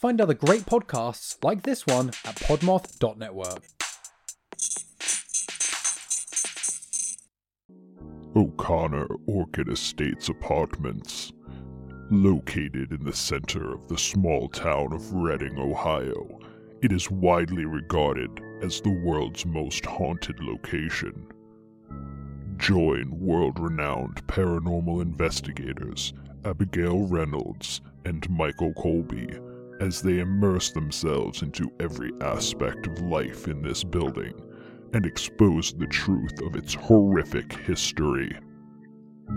Find other great podcasts like this one at podmoth.network. O'Connor Orchid Estates Apartments. Located in the center of the small town of Reading, Ohio, it is widely regarded as the world's most haunted location. Join world renowned paranormal investigators Abigail Reynolds and Michael Colby as they immerse themselves into every aspect of life in this building and expose the truth of its horrific history.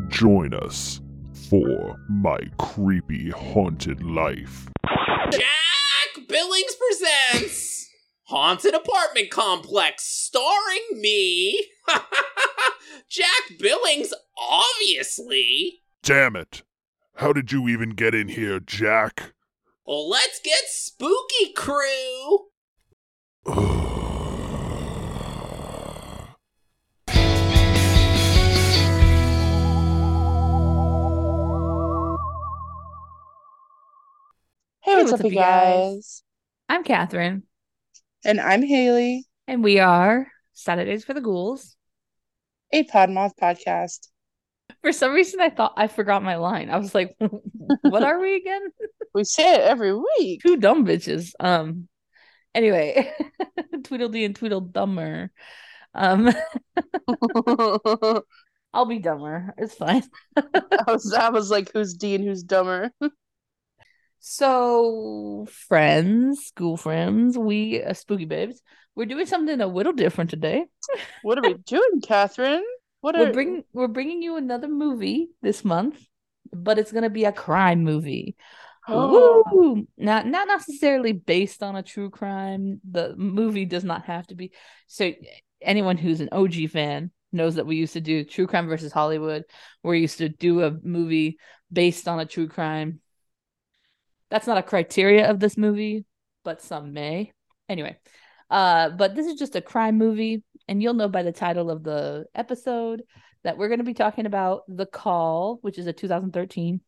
Join us for My Creepy Haunted Life. Jack Billings presents Haunted Apartment Complex starring me, Jack Billings, obviously. Damn it! How did you even get in here, Jack? Well, let's get spooky, crew. Hey, what's, up, you guys? I'm Catherine, And I'm Haley, and we are Saturdays for the Ghouls. a Podmoth podcast. For some reason, I thought I forgot my line. I was like, "What are we again? We say it every week. Two dumb bitches." Um. Anyway, Tweedledee and Tweedledummer. Um, I'll be dumber. It's fine. I was, I was like, who's D and who's dumber? So, friends, school friends, we uh, spooky babes, we're doing something a little different today. What are we doing, Catherine? What are We're bringing we're bringing you another movie this month, but it's gonna be a crime movie. Oh! Not not necessarily based on a true crime. The movie does not have to be. So anyone who's an OG fan knows that we used to do True Crime versus Hollywood. We used to do a movie based on a true crime. That's not a criteria of this movie, but some may. Anyway, uh, but this is just a crime movie, and you'll know by the title of the episode that we're going to be talking about The Call, which is a 2013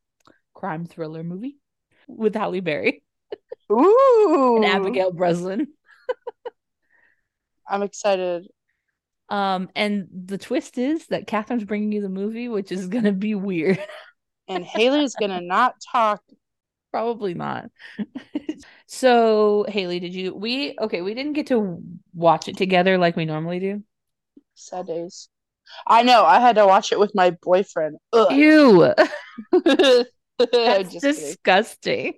crime thriller movie with Halle Berry ooh! and Abigail Breslin. I'm excited. Um, and the twist is that Catherine's bringing you the movie, which is going to be weird. And Haley's gonna not talk. Probably not. so, Haley, did you? We okay? We didn't get to watch it together like we normally do. Sad days. I know. I had to watch it with my boyfriend. Ugh. Ew, that's disgusting.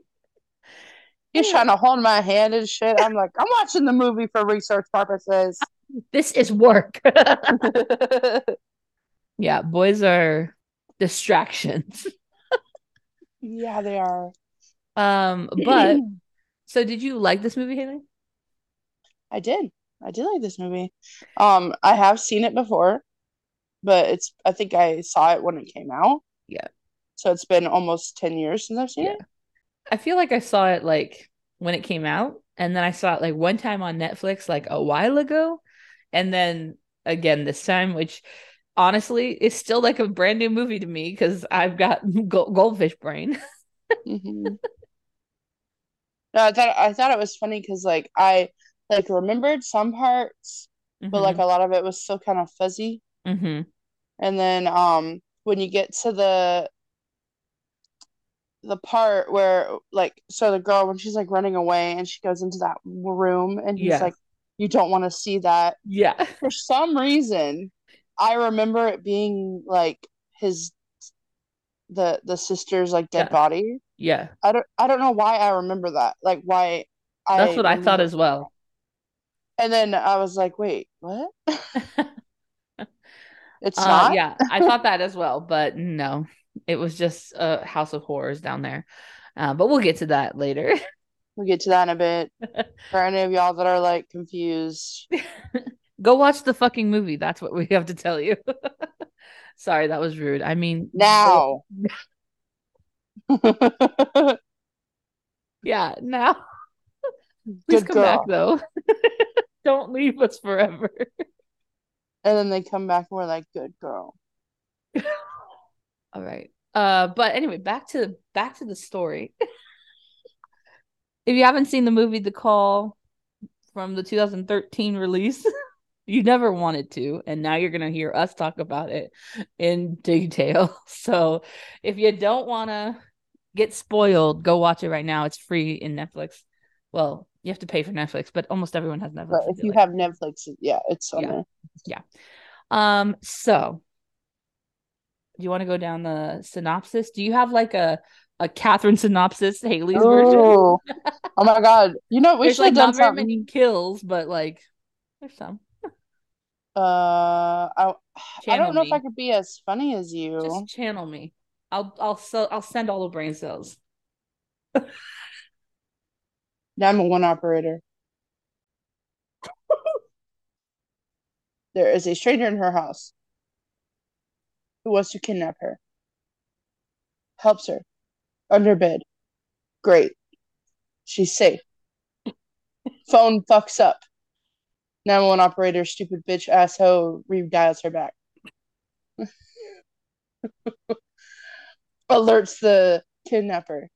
He's trying to hold my hand and shit. I'm like, I'm watching the movie for research purposes. This is work. yeah, boys are distractions. yeah, they are. Um, but so did you like this movie, Haley? I did. I did like this movie. Um, I have seen it before, but it's I think I saw it when it came out. Yeah. So it's been almost 10 years since I've seen Yeah. it. I feel like I saw it like when it came out, and then I saw it like one time on Netflix like a while ago, and then again this time, which honestly is still like a brand new movie to me because I've got goldfish brain. Mhm. No, I thought I thought it was funny because like I like remembered some parts, but like a lot of it was still kind of fuzzy. hmm And then um when you get to the the part where like so the girl when she's like running away and she goes into that room and he's Yeah. like you don't want to see that yeah, for some reason I remember it being like his the the sister's like dead Yeah. body yeah, I don't I don't know why I remember that like why I that's what I thought as well. and then I was like wait what it's Uh, not yeah, I thought that as well, but no, it was just a house of horrors down there. Uh, but we'll get to that later. we'll get to that in a bit for any of y'all that are like confused Go watch the fucking movie. That's what we have to tell you. Sorry, that was rude. I mean, now yeah, now. Please Good come back though. Don't leave us forever. And then they come back and we're like, good girl. All right. Uh, but anyway, back to the back to the story. if you haven't seen the movie The Call from the 2013 release, you never wanted to, and now you're gonna hear us talk about it in detail. So if you don't want to get spoiled, go watch it right now. It's free in Netflix. Well, you have to pay for Netflix, but almost everyone has Netflix. But if you like. have Netflix, yeah, it's on Yeah. there. Um, so do you want to go down the synopsis? Do you have like a a Catherine synopsis, Haley's version? Oh, oh my god! You know we There's should like have done not very many kills, but like there's some. Uh, I, I don't know me. if I could be as funny as you. Just channel me. I'll I'll so I'll send all the brain cells. Nine one one operator. there is a stranger in her house who wants to kidnap her. Helps her under bed. Great. She's safe. Phone fucks up. 911 operator, stupid bitch asshole, redials her back. Alerts the kidnapper.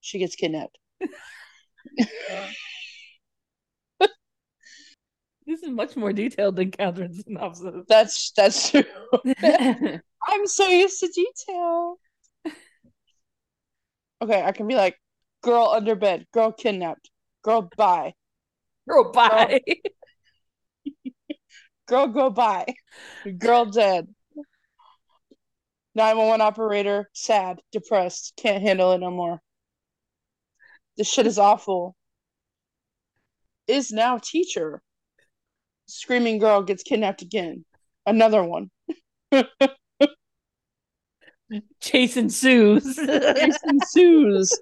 She gets kidnapped. This is much more detailed than Catherine's synopsis. That's that's true. I'm so used to detail. Okay, I can be like, girl under bed, girl kidnapped, girl bye, Girl, bye. girl go by, girl dead. 911 operator, sad, depressed, can't handle it no more. This shit is awful. Is now teacher. Screaming girl gets kidnapped again. Another one. Chase Sues. Chase Sues.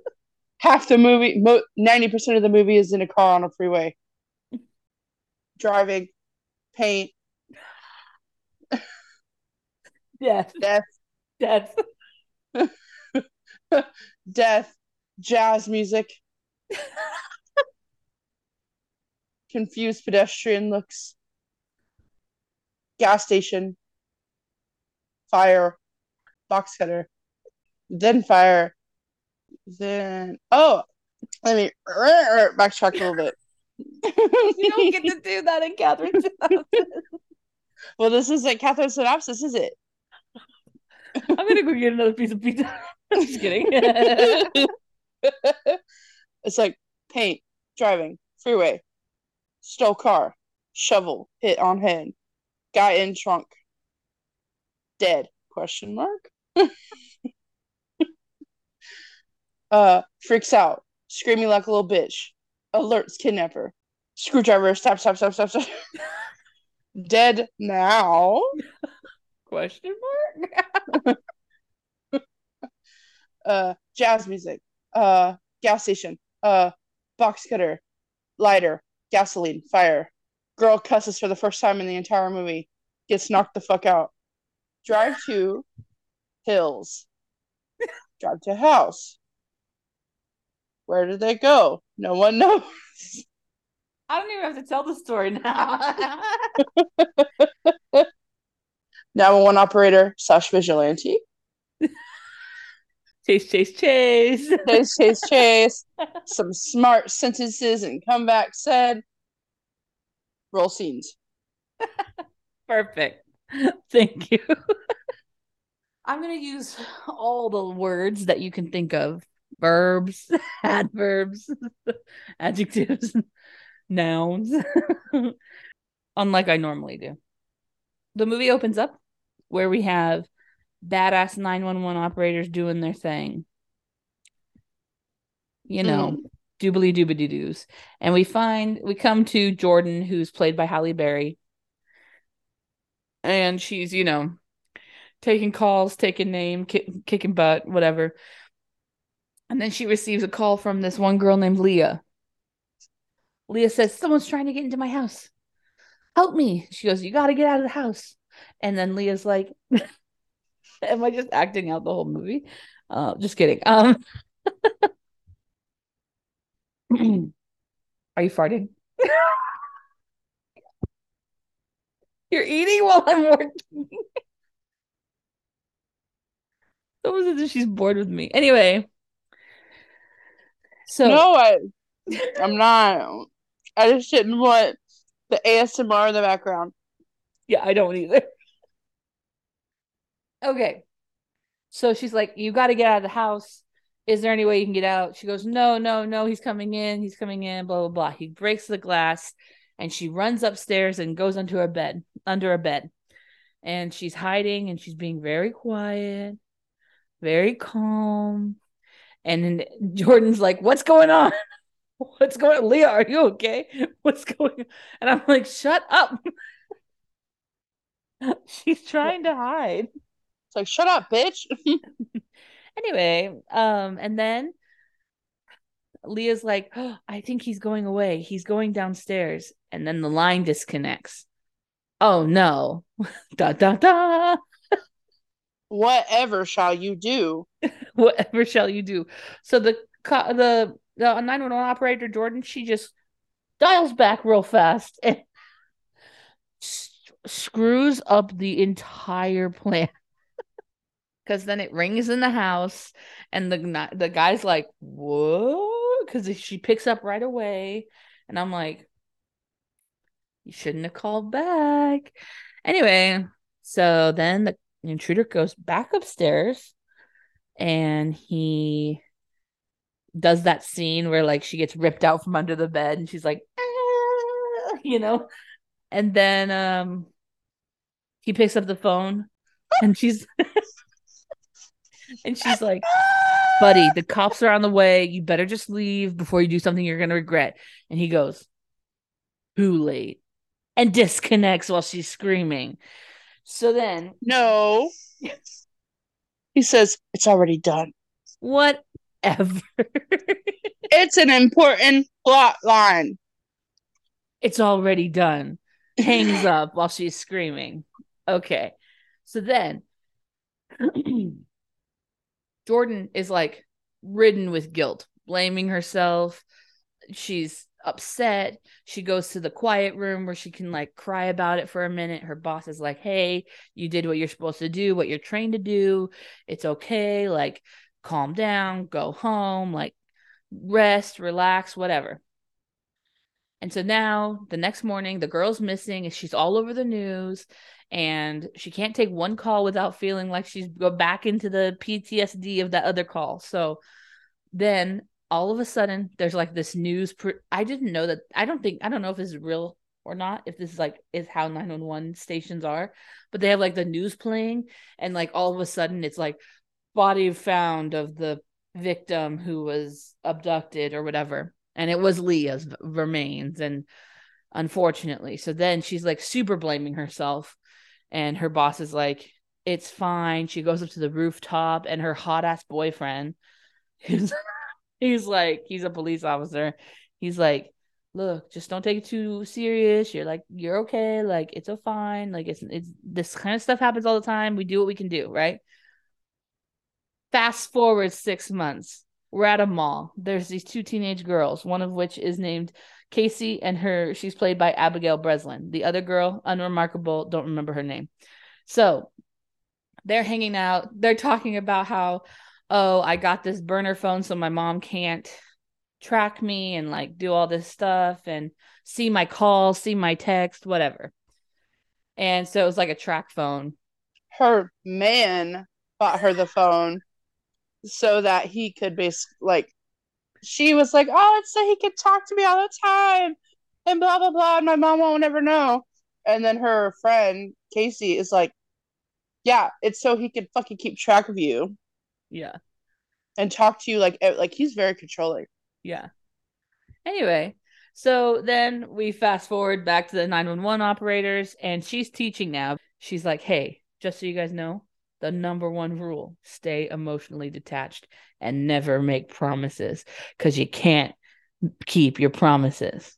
Half the movie, mo- 90% of the movie is in a car on a freeway. Driving, paint, Death. death, Death. death, jazz music, confused pedestrian looks, gas station, fire, box cutter, then fire, then oh, let me backtrack a little bit. You don't get to do that in Catherine's synopsis. well, this isn't Catherine's synopsis, is it? I'm gonna go get another piece of pizza. I'm just kidding. it's like paint, driving, freeway, stole car, shovel, hit on head, guy in trunk, dead? Question mark. uh, freaks out, screaming like a little bitch, alerts kidnapper, screwdriver, stop, stop, stop, stop, stop. dead now. Question mark. uh jazz music, uh gas station, uh box cutter, lighter, gasoline, fire. Girl cusses for the first time in the entire movie, gets knocked the fuck out. Drive to hills. Drive to house. Where did they go? No one knows. I don't even have to tell the story now. Now one operator slash vigilante. chase, chase, chase. Chase, chase, chase. Some smart sentences and comeback said. Roll scenes. Perfect. Thank you. I'm going to use all the words that you can think of verbs, adverbs, adjectives, nouns, unlike I normally do. The movie opens up where we have badass 911 operators doing their thing. You know, mm. doobly doobity doos. And we find, we come to Jordan, who's played by Halle Berry. And she's, you know, taking calls, taking name, ki- kicking butt, whatever. And then she receives a call from this one girl named Leah. Leah says, Someone's trying to get into my house. Help me. She goes, You got to get out of the house. And then Leah's like, Am I just acting out the whole movie? Uh, just kidding. Um, are you farting? You're eating while I'm working. Someone said that she's bored with me. Anyway, So no, I, I'm not. I just didn't want the ASMR in the background. Yeah, I don't either. Okay. So she's like, You got to get out of the house. Is there any way you can get out? She goes, No, no, no. He's coming in. He's coming in. Blah, blah, blah. He breaks the glass and she runs upstairs and goes under her bed, under a bed. And she's hiding and she's being very quiet, very calm. And then Jordan's like, What's going on? What's going on? Leah, are you okay? What's going on? And I'm like, Shut up. she's trying to hide. It's like, shut up, bitch. anyway, um, and then Leah's like, oh, I think he's going away. He's going downstairs. And then the line disconnects. Oh no. da da da. Whatever shall you do? Whatever shall you do? So the the the 911 operator Jordan, she just dials back real fast and screws up the entire plan. Cause then it rings in the house, and the the guy's like, "Whoa!" Because she picks up right away, and I'm like, "You shouldn't have called back." Anyway, so then the intruder goes back upstairs, and he does that scene where like she gets ripped out from under the bed, and she's like, "Ah," you know, and then um, he picks up the phone, and she's. And she's like, buddy, the cops are on the way. You better just leave before you do something you're going to regret. And he goes, too late. And disconnects while she's screaming. So then, No. He says, it's already done. whatever. It's an important plot line. it's already done. Hangs up while she's screaming. Okay. So then, Jordan is like ridden with guilt, blaming herself. She's upset. She goes to the quiet room where she can like cry about it for a minute. Her boss is like, Hey, you did what you're supposed to do, what you're trained to do. It's okay. Like, calm down, go home, like, rest, relax, whatever. And so now the next morning, the girl's missing and she's all over the news and she can't take one call without feeling like she's go back into the PTSD of that other call. So then all of a sudden there's like this news pr- I didn't know that I don't think I don't know if this is real or not if this is like is how 911 stations are but they have like the news playing and like all of a sudden it's like body found of the victim who was abducted or whatever and it was Leah's remains and unfortunately so then she's like super blaming herself and her boss is like it's fine. She goes up to the rooftop and her hot ass boyfriend he's, he's like he's a police officer. He's like look just don't take it too serious. You're like you're okay. Like it's a fine. Like it's it's this kind of stuff happens all the time. We do what we can do right? Fast forward six months. We're at a mall. There's these two teenage girls one of which is named casey and her she's played by abigail breslin. The other girl unremarkable don't remember her name. So they're hanging out. They're talking about how oh i got this burner phone so my mom can't track me and like do all this stuff and see my calls see my text whatever. And so it was like a track phone. Her man bought her the phone so that he could basically, like, she was like, oh, it's so he could talk to me all the time and blah, blah, blah. And my mom won't ever know. And then her friend, Casey, is like, yeah, it's so he could fucking keep track of you yeah and talk to you like, like he's very controlling. Yeah. Anyway, so then we fast forward back to the 911 operators, and she's teaching now. She's like, hey, just so you guys know, the number one rule stay emotionally detached and never make promises because you can't keep your promises.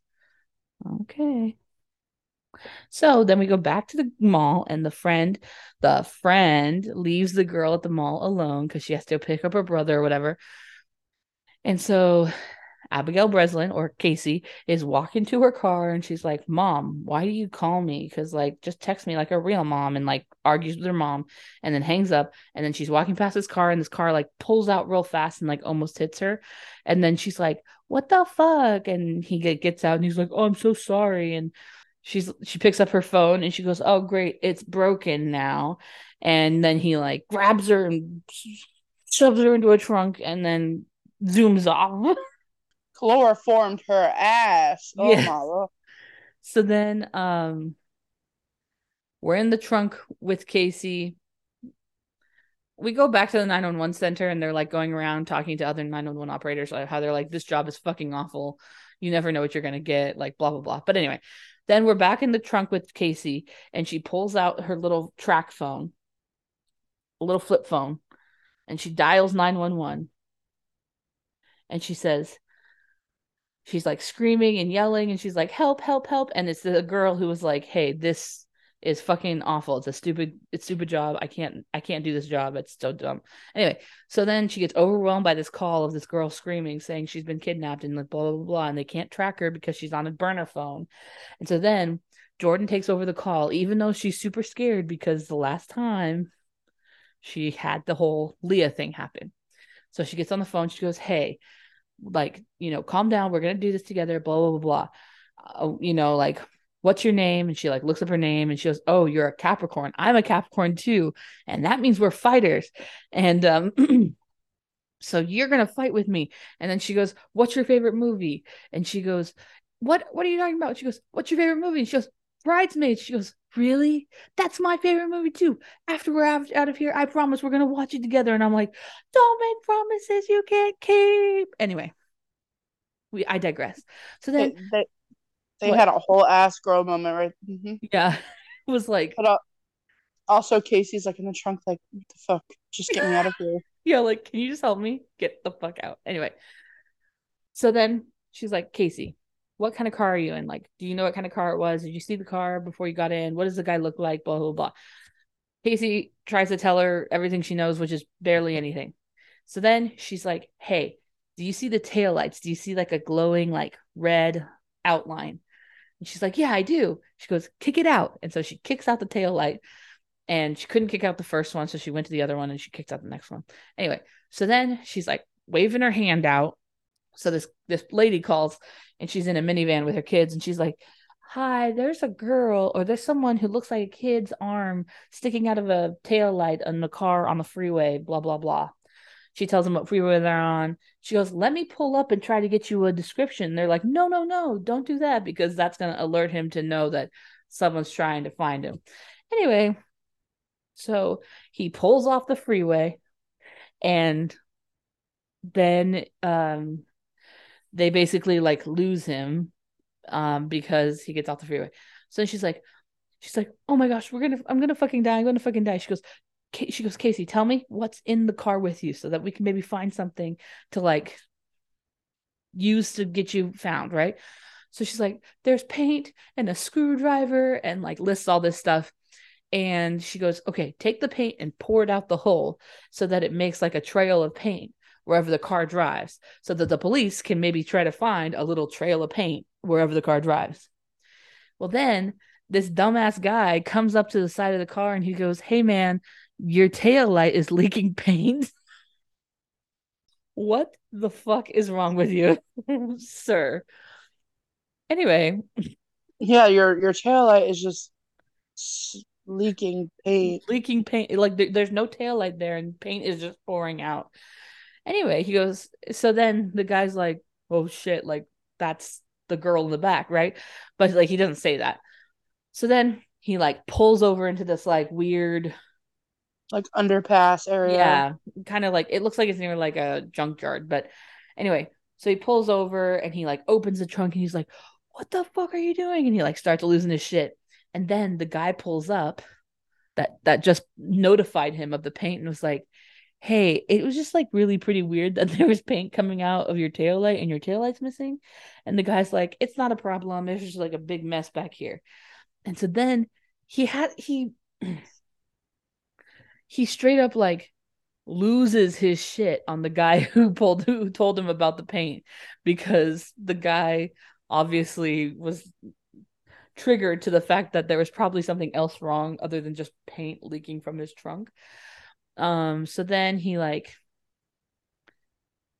Okay. So then we go back to the mall, and the friend, the friend leaves the girl at the mall alone because she has to pick up her brother or whatever. And so Abigail Breslin or Casey is walking to her car and she's like, Mom, why do you call me? Because, like, just text me like a real mom and like argues with her mom and then hangs up. And then she's walking past this car and this car like pulls out real fast and like almost hits her. And then she's like, What the fuck? And he gets out and he's like, Oh, I'm so sorry. And she's she picks up her phone and she goes, Oh, great, it's broken now. And then he like grabs her and shoves her into a trunk and then zooms off. Chloroformed her ass. Oh Yeah. my lord. So then um we're in the trunk with Casey. We go back to the 911 center and they're like going around talking to other 911 operators like how they're like this job is fucking awful. You never know what you're going to get like blah blah blah. But anyway, then we're back in the trunk with Casey and she pulls out her little track phone. A little flip phone and she dials 911 and she says she's like screaming and yelling and she's like help help help and it's the girl who was like hey this is fucking awful. It's a stupid it's stupid job. I can't i can't do this job. It's so dumb. Anyway so then she gets overwhelmed by this call of this girl screaming saying she's been kidnapped and like blah blah blah, blah and they can't track her because she's on a burner phone. And so then jordan takes over the call even though she's super scared because the last time she had the whole leah thing happen. So she gets on the phone. She goes hey like you know calm down we're gonna do this together blah blah blah blah. Uh, you know like what's your name? And she like looks up her name and she goes oh you're a capricorn. I'm a capricorn too. And that means we're fighters. And um so you're gonna fight with me. And then she goes what's your favorite movie? And she goes what what are you talking about? She goes what's your favorite movie? And she goes bridesmaids. She goes really? That's my favorite movie too. After we're out, out of here i promise we're gonna watch it together. And i'm like don't make promises you can't keep. Anyway we i digress. So They, then they, they What? had a whole ass girl moment right? Hmm yeah. It was like But uh, also Casey's like in the trunk, like, what the fuck? Just get me out of here. yeah like can you just help me get the fuck out? Anyway. So then she's like casey what kind of car are you in? Like do you know what kind of car it was? Did you see the car before you got in? What does the guy look like? Blah blah blah. Casey tries to tell her everything she knows which is barely anything. So then she's like hey do you see the taillights do you see like a glowing like red outline? And she's like yeah i do. She goes kick it out. And so she kicks out the tail light and she couldn't kick out the first one so she went to the other one and she kicked out the next one. Anyway so then she's like waving her hand out so this this lady calls and she's in a minivan with her kids and she's like hi there's a girl or there's someone who looks like a kid's arm sticking out of a tail light on the car on the freeway blah blah blah. She tells them what freeway they're on. She goes let me pull up and try to get you a description. They're like no no no don't do that because that's going to alert him to know that someone's trying to find him. Anyway so he pulls off the freeway and then um they basically like lose him um because he gets off the freeway. So she's like she's like, "Oh my gosh, we're to I'm to fucking die. I'm to fucking die." She goes she goes, "Casey, tell me what's in the car with you so that we can maybe find something to like use to get you found, right?" So she's like, "There's paint and a screwdriver and like lists all this stuff." and she goes, "Okay, take the paint and pour it out the hole so that it makes like a trail of paint wherever the car drives, so that the police can maybe try to find a little trail of paint wherever the car drives." Well, then this dumbass guy comes up to the side of the car and he goes, "Hey man, your tail light is leaking paint." what the fuck is wrong with you, sir? Anyway, Yeah, your your tail light is just leaking paint. leaking paint like there, there's no tail light there and paint is just pouring out anyway he goes so then the guy's like oh shit like that's the girl in the back right? But like he doesn't say that. So then he like pulls over into this like weird Like underpass area. yeah kind of like it looks like it's near like a junkyard but anyway so he pulls over and he like opens the trunk and he's like what the fuck are you doing? And he like starts losing his shit. And then the guy pulls up that that just notified him of the paint and was like hey it was just like really pretty weird that there was paint coming out of your tail light and your tail light's missing. And the guy's like it's not a problem. There's just like a big mess back here. And so then he had he he straight up like loses his shit on the guy who pulled who told him about the paint because the guy obviously was triggered to the fact that there was probably something else wrong other than just paint leaking from his trunk. Um so then he like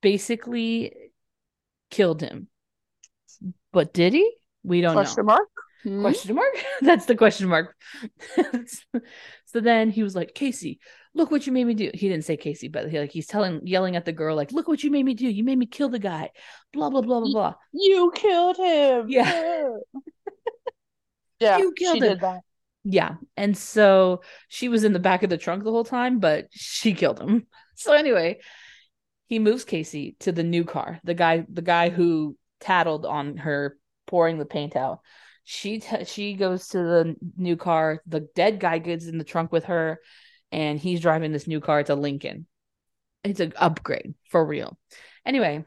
basically killed him. But did he? We don't Question know. mark? Hmm? Question mark? That's the question mark. so then he was like, Casey, look what you made me do. He didn't say Casey, but he like he's telling yelling at the girl, like, look what you made me do. You made me kill the guy. Blah blah blah blah blah. You killed him. Yeah. yeah. You killed him. Yeah. And so she was in the back of the trunk the whole time, but she killed him. So anyway, he moves Casey to the new car. The guy, the guy who tattled on her pouring the paint out. She t- she goes to the new car. The dead guy gets in the trunk with her, and he's driving this new car. It's a Lincoln. It's an upgrade for real. Anyway,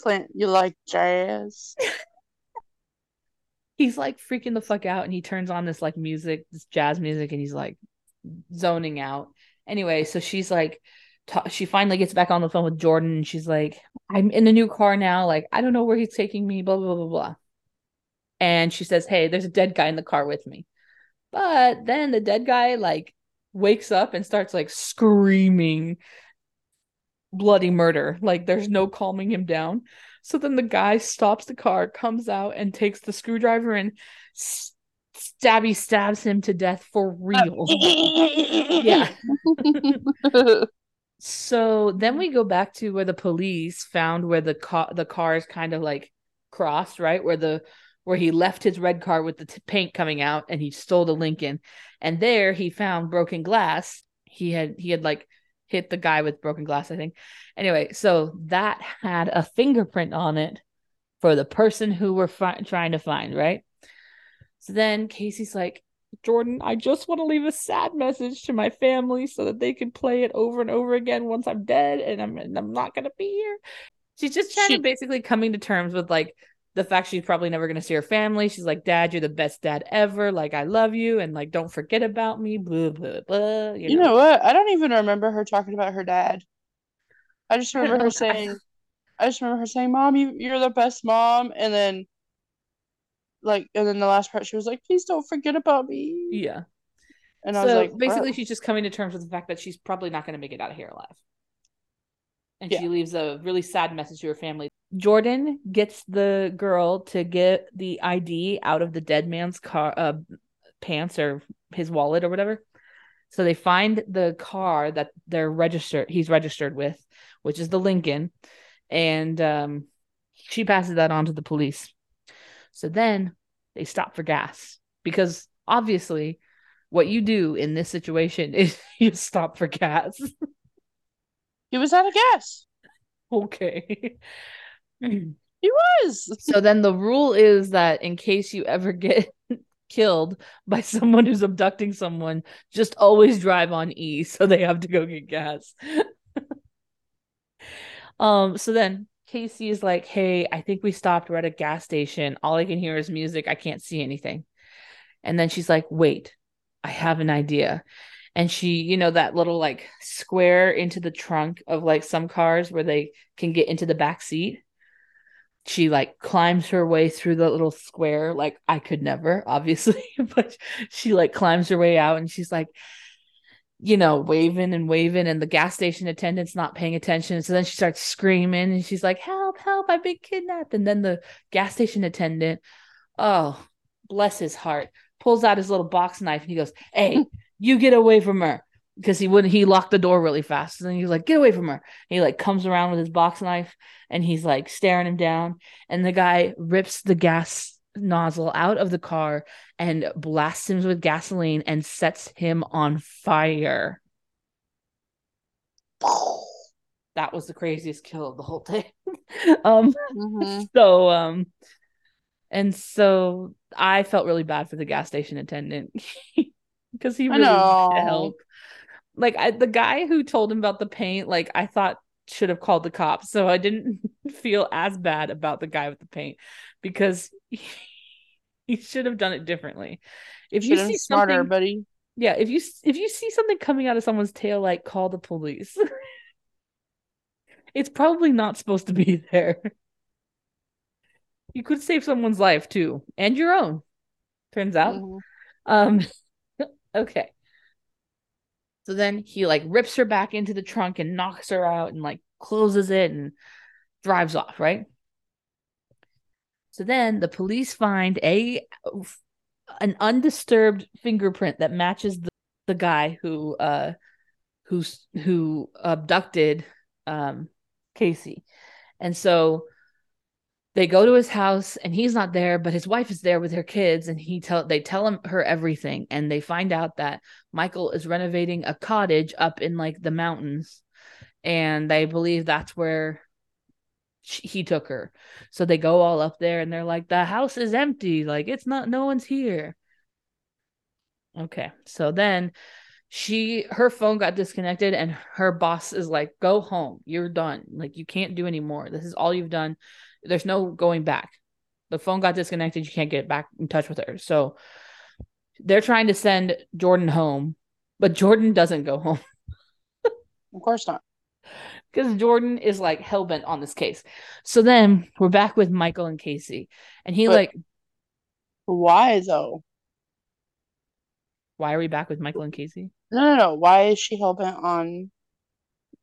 Clint, you like jazz? he's like freaking the fuck out and he turns on this like music this jazz music and he's like zoning out. Anyway so she's like ta- she finally gets back on the phone with jordan and she's like i'm in a new car now like i don't know where he's taking me blah blah blah blah. And she says hey there's a dead guy in the car with me. But then the dead guy like wakes up and starts like screaming bloody murder like there's no calming him down so then the guy stops the car, comes out, and takes the screwdriver and s- stabby stabs him to death for real. yeah. So then we go back to where the police found where the car the cars kind of like crossed, right? Where the where he left his red car with the t- paint coming out and he stole the Lincoln. And there he found broken glass. He had he had like hit the guy with broken glass, I think. Anyway, so that had a fingerprint on it for the person who we're fi- trying to find, right? So then Casey's like, Jordan, I just want to leave a sad message to my family so that they can play it over and over again once I'm dead and I'm and I'm not gonna be here. She's just trying She- to basically coming to terms with like the fact she's probably never gonna see her family. She's like, Dad, you're the best dad ever. Like, I love you, and like, don't forget about me. Blah blah blah. You, You know what? I don't even remember her talking about her dad. I just remember her saying, I just remember her saying, "Mom, you you're the best mom," and then, like, and then the last part, she was like, "Please don't forget about me." Yeah. And so I was like, basically, "Bro." she's just coming to terms with the fact that she's probably not going to make it out of here alive. And Yeah. she leaves a really sad message to her family. Jordan gets the girl to get the ID out of the dead man's car, uh, pants or his wallet or whatever. So they find the car that they're registered. He's registered with, which is the Lincoln, and um, she passes that on to the police. So then they stop for gas because obviously what you do in this situation is you stop for gas. he was out of gas. okay. He was. so then the rule is that in case you ever get killed by someone who's abducting someone, just always drive on E so they have to go get gas. um so then Casey is like, "Hey, I think we stopped. We're at a gas station. All I can hear is music. I can't see anything." And then she's like, "Wait, I have an idea." And she, you know, that little like square into the trunk of like some cars where they can get into the back seat. She like climbs her way through the little square. Like I could never, obviously, but she like climbs her way out and she's like, you know, waving and waving, and the gas station attendant's not paying attention. So then she starts screaming and she's like, Help, help, I've been kidnapped. And then the gas station attendant, oh, bless his heart, pulls out his little box knife and he goes, Hey, you get away from her. Because he wouldn't, he locked the door really fast. And then he's like, Get away from her. And he like comes around with his box knife and he's like staring him down. And the guy rips the gas nozzle out of the car and blasts him with gasoline and sets him on fire. That was the craziest kill of the whole thing. um Mhm. so um and so I felt really bad for the gas station attendant because he really needed help. Like I, the guy who told him about the paint, like I thought should have called the cops, so I didn't feel as bad about the guy with the paint because he, he should have done it differently. If you Should have see smarter, something, buddy. Yeah, if you if you see something coming out of someone's tail, like call the police. it's probably not supposed to be there. You could save someone's life too, and your own. Turns out. Mhm. Um okay. So then he like rips her back into the trunk and knocks her out and like closes it and drives off, right? So then the police find a an undisturbed fingerprint that matches the, the guy who uh who's who abducted um Casey. And so they go to his house and he's not there but his wife is there with her kids and he tell they tell him her everything and they find out that Michael is renovating a cottage up in like the mountains and they believe that's where she, he took her. So they go all up there and they're like the house is empty. Like it's not no one's here. Okay. So then she her phone got disconnected and her boss is like go home. You're done. Like you can't do anymore. This is all you've done there's no going back the phone got disconnected you can't get back in touch with her so they're trying to send jordan home but jordan doesn't go home Of course not. because jordan is like hell-bent on this case so then we're back with michael and casey and he But- like Why though? why are we back with michael and casey No, no, no. Why is she hell bent on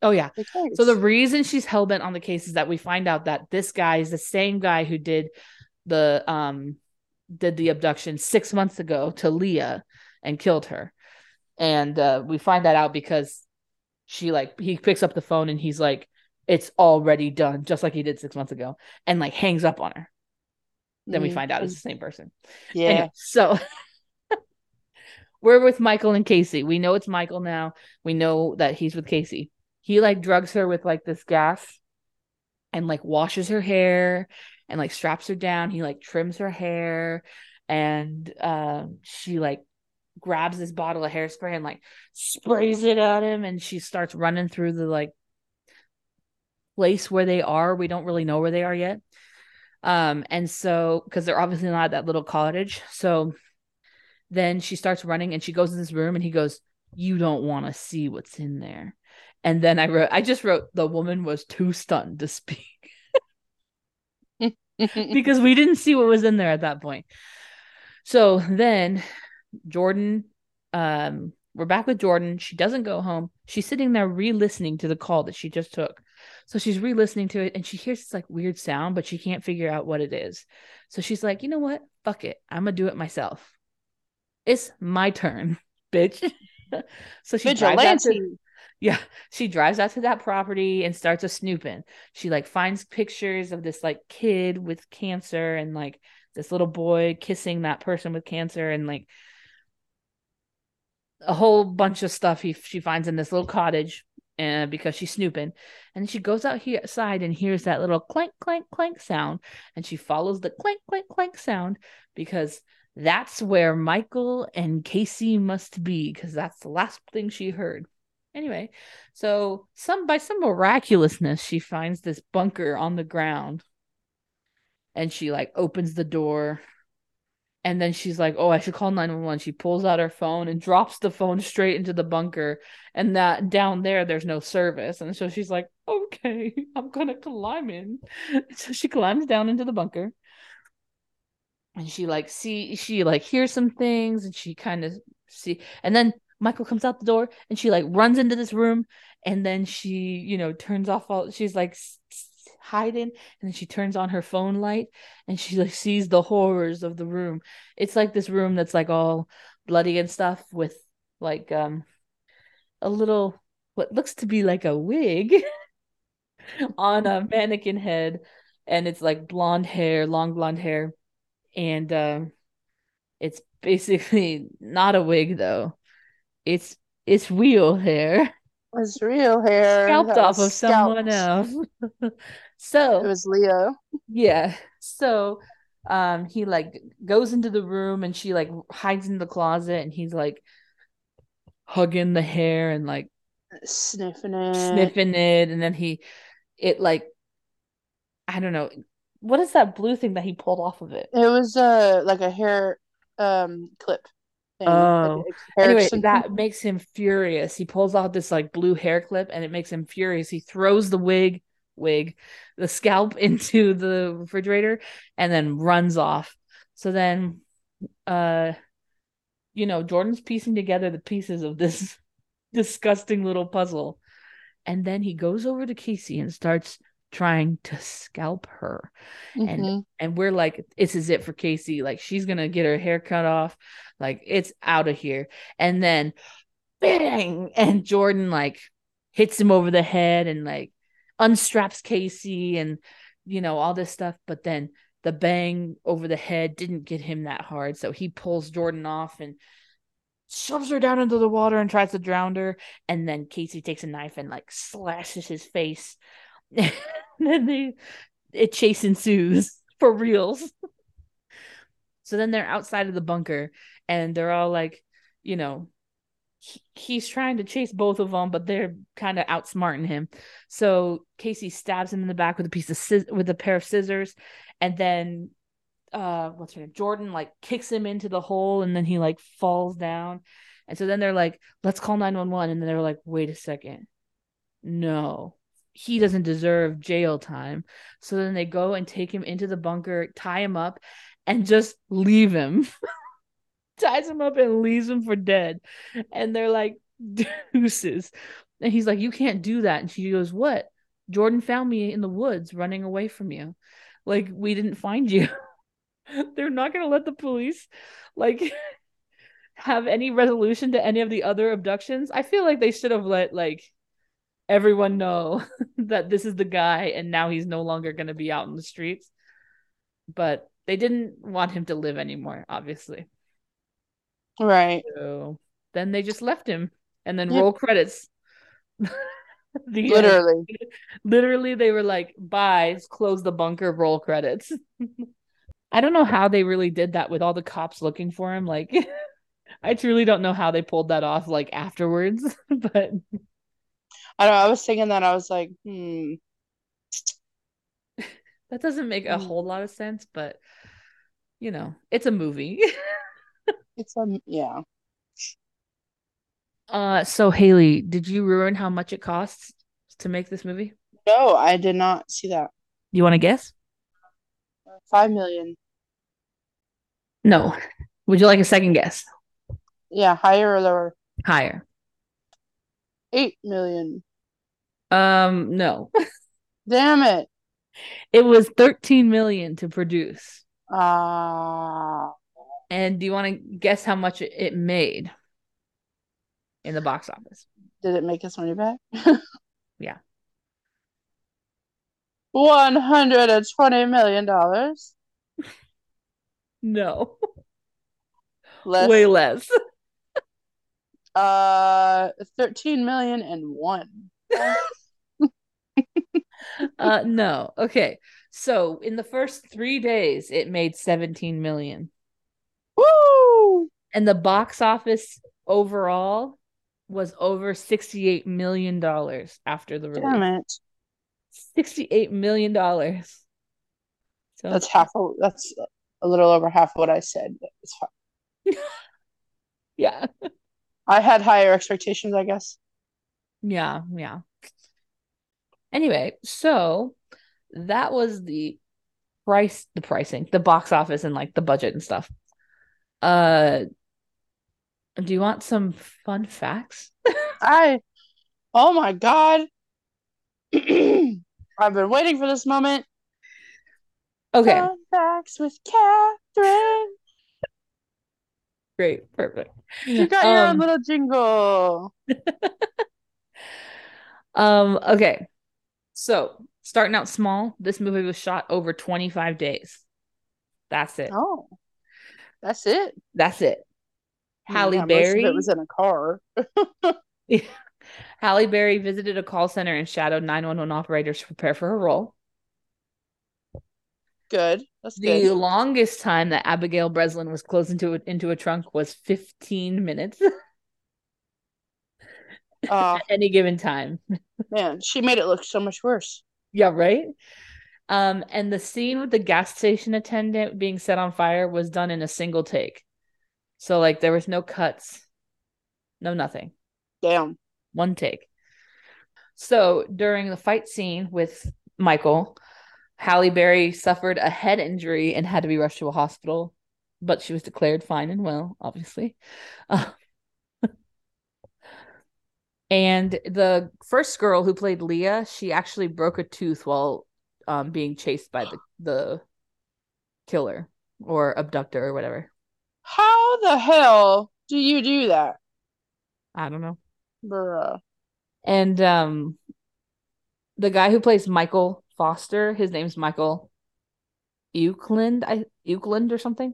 oh yeah the? So the reason she's hell bent on the case is that we find out that this guy is the same guy who did the um did the abduction six months ago to Leah and killed her. And uh we find that out because she like he picks up the phone and he's like, It's already done, just like he did six months ago, and like hangs up on her. Then we Mhm. find out it's the same person. yeah. Anyway, so we're with Michael and Casey. We know it's Michael now. We know that he's with Casey. He like drugs her with like this gas and like washes her hair and like straps her down. He like trims her hair and um she like grabs this bottle of hairspray and like sprays it at him and she starts running through the like place where they are. We don't really know where they are yet. Um, and so because they're obviously not at that little cottage. So then she starts running and she goes in this room and he goes, You don't want to see what's in there. And then I wrote, I just wrote, the woman was too stunned to speak because we didn't see what was in there at that point. So then Jordan, um, we're back with Jordan. She doesn't go home. She's sitting there re-listening to the call that she just took. So she's re-listening to it and she hears this like weird sound, but she can't figure out what it is. So she's like, you know what? Fuck it. I'm gonna do it myself. It's my turn, bitch. so she drives to, Vigilante. Yeah, she drives out to that property and starts a snooping. She like finds pictures of this like kid with cancer and like this little boy kissing that person with cancer and like a whole bunch of stuff he she finds in this little cottage uh, because she's snooping. And she goes out here outside and hears that little clank clank clank sound. And she follows the clank clank clank sound because that's where Michael and Casey must be because that's the last thing she heard anyway so some by some miraculousness she finds this bunker on the ground. And she like opens the door. And then she's like oh i should call 911 she pulls out her phone and drops the phone straight into the bunker. And that down there there's no service. And so she's like okay i'm gonna climb in. So she climbs down into the bunker. And she like see she like hears some things. And she kind of see and then michael comes out the door and she like runs into this room and then she you know turns off all she's like hiding and then she turns on her phone light and she like sees the horrors of the room. It's like this room that's like all bloody and stuff with like um a little what looks to be like a wig on a mannequin head and it's like blonde hair long blonde hair and um it's basically not a wig though it's it's real hair It's real hair. scalped off of someone else so It was Leo. yeah so um he like goes into the room and she like hides in the closet and he's like hugging the hair and like Sniffing it. sniffing it and then he it like i don't know what is that blue thing that he pulled off of it It was uh like a hair um clip. Thing. Oh. Like, Anyway, that makes him furious. He pulls out this like blue hair clip and it makes him furious. He throws the wig, wig, the scalp into the refrigerator and then runs off. So then uh you know, Jordan's piecing together the pieces of this disgusting little puzzle. And then he goes over to Casey and starts trying to scalp her. and- Mhm. and we're like this is it for casey. Like she's gonna get her hair cut off. Like it's out of here. And then bang! And jordan like hits him over the head and like unstraps casey and you know all this stuff. But then the bang over the head didn't get him that hard. So he pulls jordan off and shoves her down into the water and tries to drown her. And then casey takes a knife and like slashes his face and then they it chase ensues for reals. so then they're outside of the bunker and they're all like, you know, he- he's trying to chase both of them, but they're kind of outsmarting him. So Casey stabs him in the back with a piece of with a pair of scissors, and then uh, what's her name? Jordan like kicks him into the hole, and then he like falls down. And so then they're like, "Let's call nine one one," and then they're like, "Wait a second, no." He doesn't deserve jail time. So then they go and take him into the bunker, tie him up, and just leave him. Ties him up and leaves him for dead. And they're like, deuces. And he's like, You can't do that. And she goes, What? Jordan found me in the woods running away from you. Like, we didn't find you. they're not going to let the police, like, have any resolution to any of the other abductions. I feel like they should have let, like, everyone know that this is the guy and now he's no longer going to be out in the streets but they didn't want him to live anymore obviously Right. so then they just left him and then roll credits the end. Literally. literally they were like bye close the bunker roll credits i don't know how they really did that with all the cops looking for him like i truly don't know how they pulled that off like afterwards but I don't know. I was thinking that I was like, hmm. That doesn't make a Mm. whole lot of sense, but you know, it's a movie. It's um yeah. uh so Haley, did you ruin how much it costs to make this movie? No, I did not see that. You want to guess? Five million. No. Would you like a second guess? Yeah, higher or lower? Higher. Eight million. Um no. Damn it. It was 13 million to produce. Ah, And do you want to guess how much it- it made in the box office? did it make us money back? Yeah. One hundred and twenty million dollars. No. Less. Way less. Uh, thirteen million and one. Uh no. Okay. So, in the first 3 days it made 17 million. Woo! and the box office overall was over 68 million dollars after the release. Damn it. 68 million dollars. So That's half. Of, that's a little over half what I said. But it's fine. yeah. I had higher expectations, I guess. Yeah, yeah. Anyway, so that was the price the pricing, the box office and like the budget and stuff. Uh do you want some fun facts? I. Oh my god. I've been waiting for this moment. Okay, Fun facts with Catherine. great, perfect. You got your own Um, little jingle. Um, okay. So, starting out small, this movie was shot over 25 days. That's it. Oh, that's it. That's it. Halle Yeah, Berry. It was in a car. Halle Berry visited a call center and shadowed 911 operators to prepare for her role. Good. That's The good. longest time that Abigail Breslin was closed into a, into a trunk was 15 minutes Oh at any given time. man, she made it look so much worse. Yeah, right? Um, and the scene with the gas station attendant being set on fire was done in a single take. So like there was no cuts, no nothing. Damn. One take. So during the fight scene with Michael, Halle Berry suffered a head injury and had to be rushed to a hospital, but she was declared fine and well, obviously. Uh, and the first girl who played Leah, she actually broke a tooth while um, being chased by the, the killer or abductor or whatever. How the hell do you do that, I don't know. bruh? And um the guy who plays Michael Foster, his name's Michael Euclid, I Euclid or something.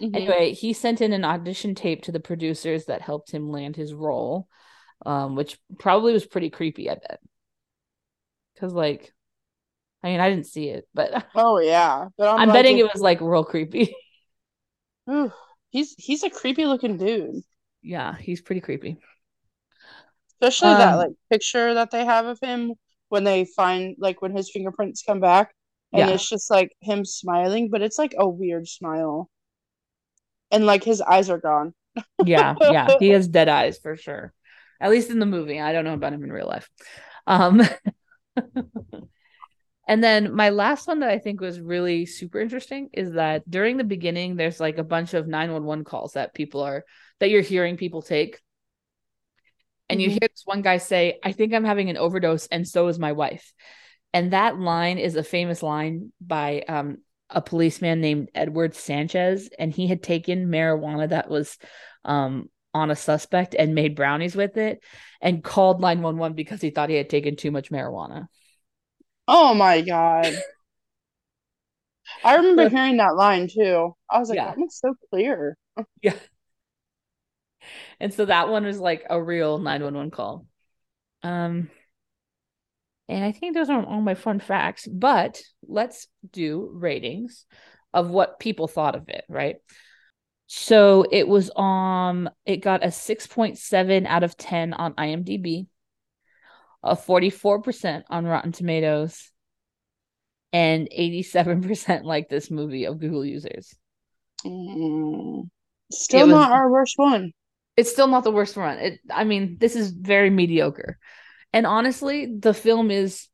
Mhm. Anyway, he sent in an audition tape to the producers that helped him land his role, um, which probably was pretty creepy, I bet. Cause like I mean I didn't see it, but Oh yeah, but I'm, I'm betting it was like real creepy. Ooh, he's he's a creepy looking dude. yeah, he's pretty creepy. Especially that Um, like picture that they have of him when they find like when his fingerprints come back and Yeah. it's just like him smiling, but it's like a weird smile. And like his eyes are gone. yeah yeah he has dead eyes for sure at least in the movie. I don't know about him in real life. Um and then my last one that i think was really super interesting is that during the beginning there's like a bunch of 911 calls that people are that you're hearing people take. And you Mhm. hear this one guy say i think i'm having an overdose and so is my wife. And that line is a famous line by um a policeman named Edward Sanchez, and he had taken marijuana that was um, on a suspect and made brownies with it and called 911 because he thought he had taken too much marijuana. Oh my god. I remember hearing that line too. I was like, Yeah. that one's so clear. Yeah. And so that one was like a real 911 call. Um and I think those are all my fun facts, but let's do ratings of what people thought of it, right? So it was um it got a 6.7 out of 10 on IMDb, a 44% on Rotten Tomatoes, and 87% like this movie of Google users. Mm. Still was- not our worst one. it's still not the worst one. It, I mean, this is very mediocre. And honestly, the film is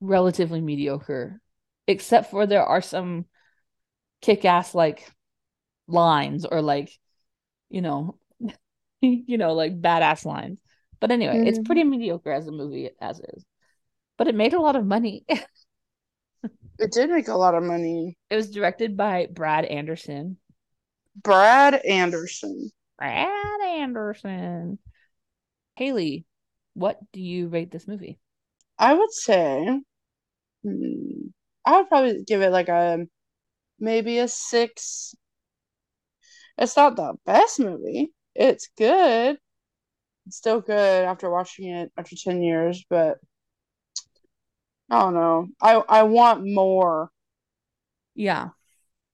relatively mediocre, except for there are some kick ass like lines or like, you know, you know, like badass lines. But anyway, it's Mhm. pretty mediocre as a movie as is. But it made a lot of money. It did make a lot of money. it was directed by Brad Anderson. Brad Anderson. Brad Anderson. Haley, what do you rate this movie? I would say, hmm, I would probably give it like a maybe a six. It's not the best movie. It's good. It's still good after watching it after 10 years, but I don't know. I I want more. Yeah.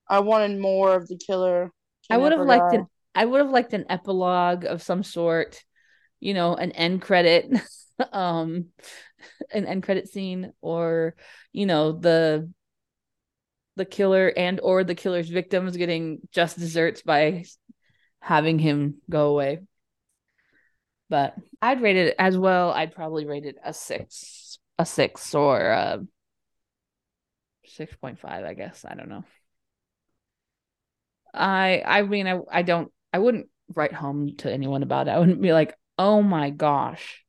I wanted more of the killer. I would have liked an I would have liked an epilogue of some sort, you know, an end credit, um, an end credit scene, or you know, the the killer and or the killer's victims getting just desserts by having him go away. But I'd rate it as well. I'd probably rate it a six, a six or a six point five. I guess I don't know. I I mean I I don't I wouldn't write home to anyone about it. I wouldn't be like, "Oh my gosh.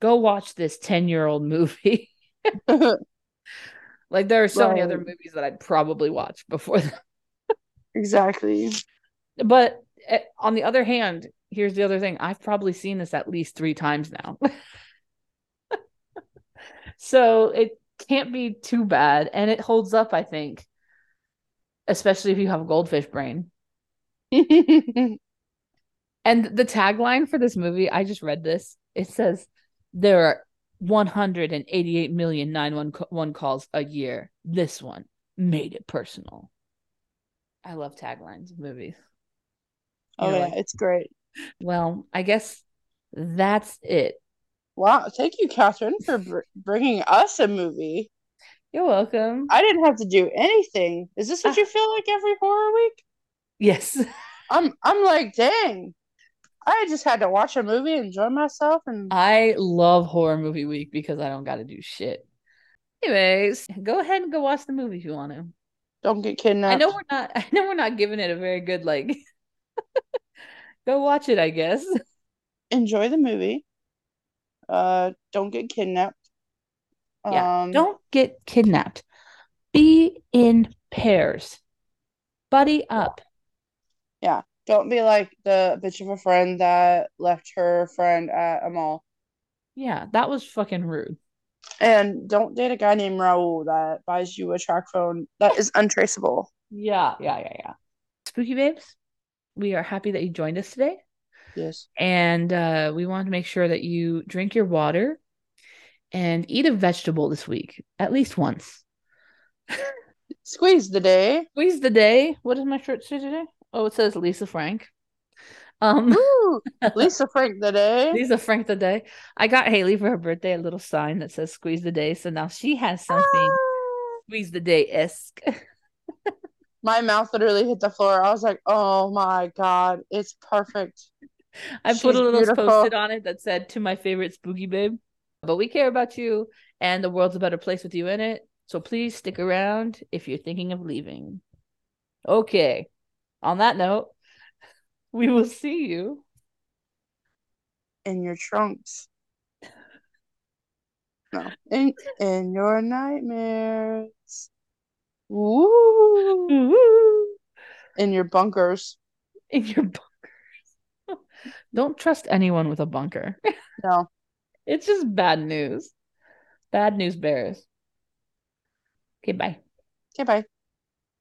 Go watch this 10-year-old movie." like there are so many other movies that I'd probably watch before that. exactly. But eh, on the other hand, here's the other thing. I've probably seen this at least 3 times now. so it can't be too bad and it holds up, I think. Especially if you have a goldfish brain. And the tagline for this movie, I just read this. It says there are 188 million 911 calls a year. This one made it personal. I love taglines of movies. You oh know, yeah, like- it's great. Well, I guess that's it. Wow, thank you, Catherine, for br- bringing us a movie. You're welcome. I didn't have to do anything. Is this what Ah. you feel like every horror week? yes. I'm I'm like, dang. I just had to watch a movie, enjoy myself, and I love horror movie week because I don't got to do shit. Anyways, go ahead and go watch the movie if you want to. don't get kidnapped. I know we're not. I know we're not giving it a very good like. go watch it, I guess. Enjoy the movie. Uh, don't get kidnapped. Yeah. Um, Don't get kidnapped. Be in pairs. Buddy up. Don't be like the bitch of a friend that left her friend at a mall. Yeah, that was fucking rude. And don't date a guy named Raul that buys you a track phone that is untraceable. Yeah, yeah, yeah, yeah. Spooky babes, we are happy that you joined us today. Yes. And uh, we want to make sure that you drink your water and eat a vegetable this week, at least once. Squeeze the day. Squeeze the day. What does my shirt say today? Oh, it says Lisa Frank. Um, Woo! Lisa Frank the day. Lisa Frank the day. I got Haley for her birthday a little sign that says "Squeeze the day," so now she has something Ah! "Squeeze the day" esque. My mouth literally hit the floor. I was like, oh my God, it's perfect. I She's put a little post-it on it that said "To my favorite spooky babe," but we care about you, and the world's a better place with you in it. So please stick around if you're thinking of leaving. Okay. On that note, we will see you. In your trunks. No. In in your nightmares. Woo! Woo! In your bunkers. in your bunkers. Don't trust anyone with a bunker. No. It's just bad news. Bad news bears. Okay, bye. Okay, bye.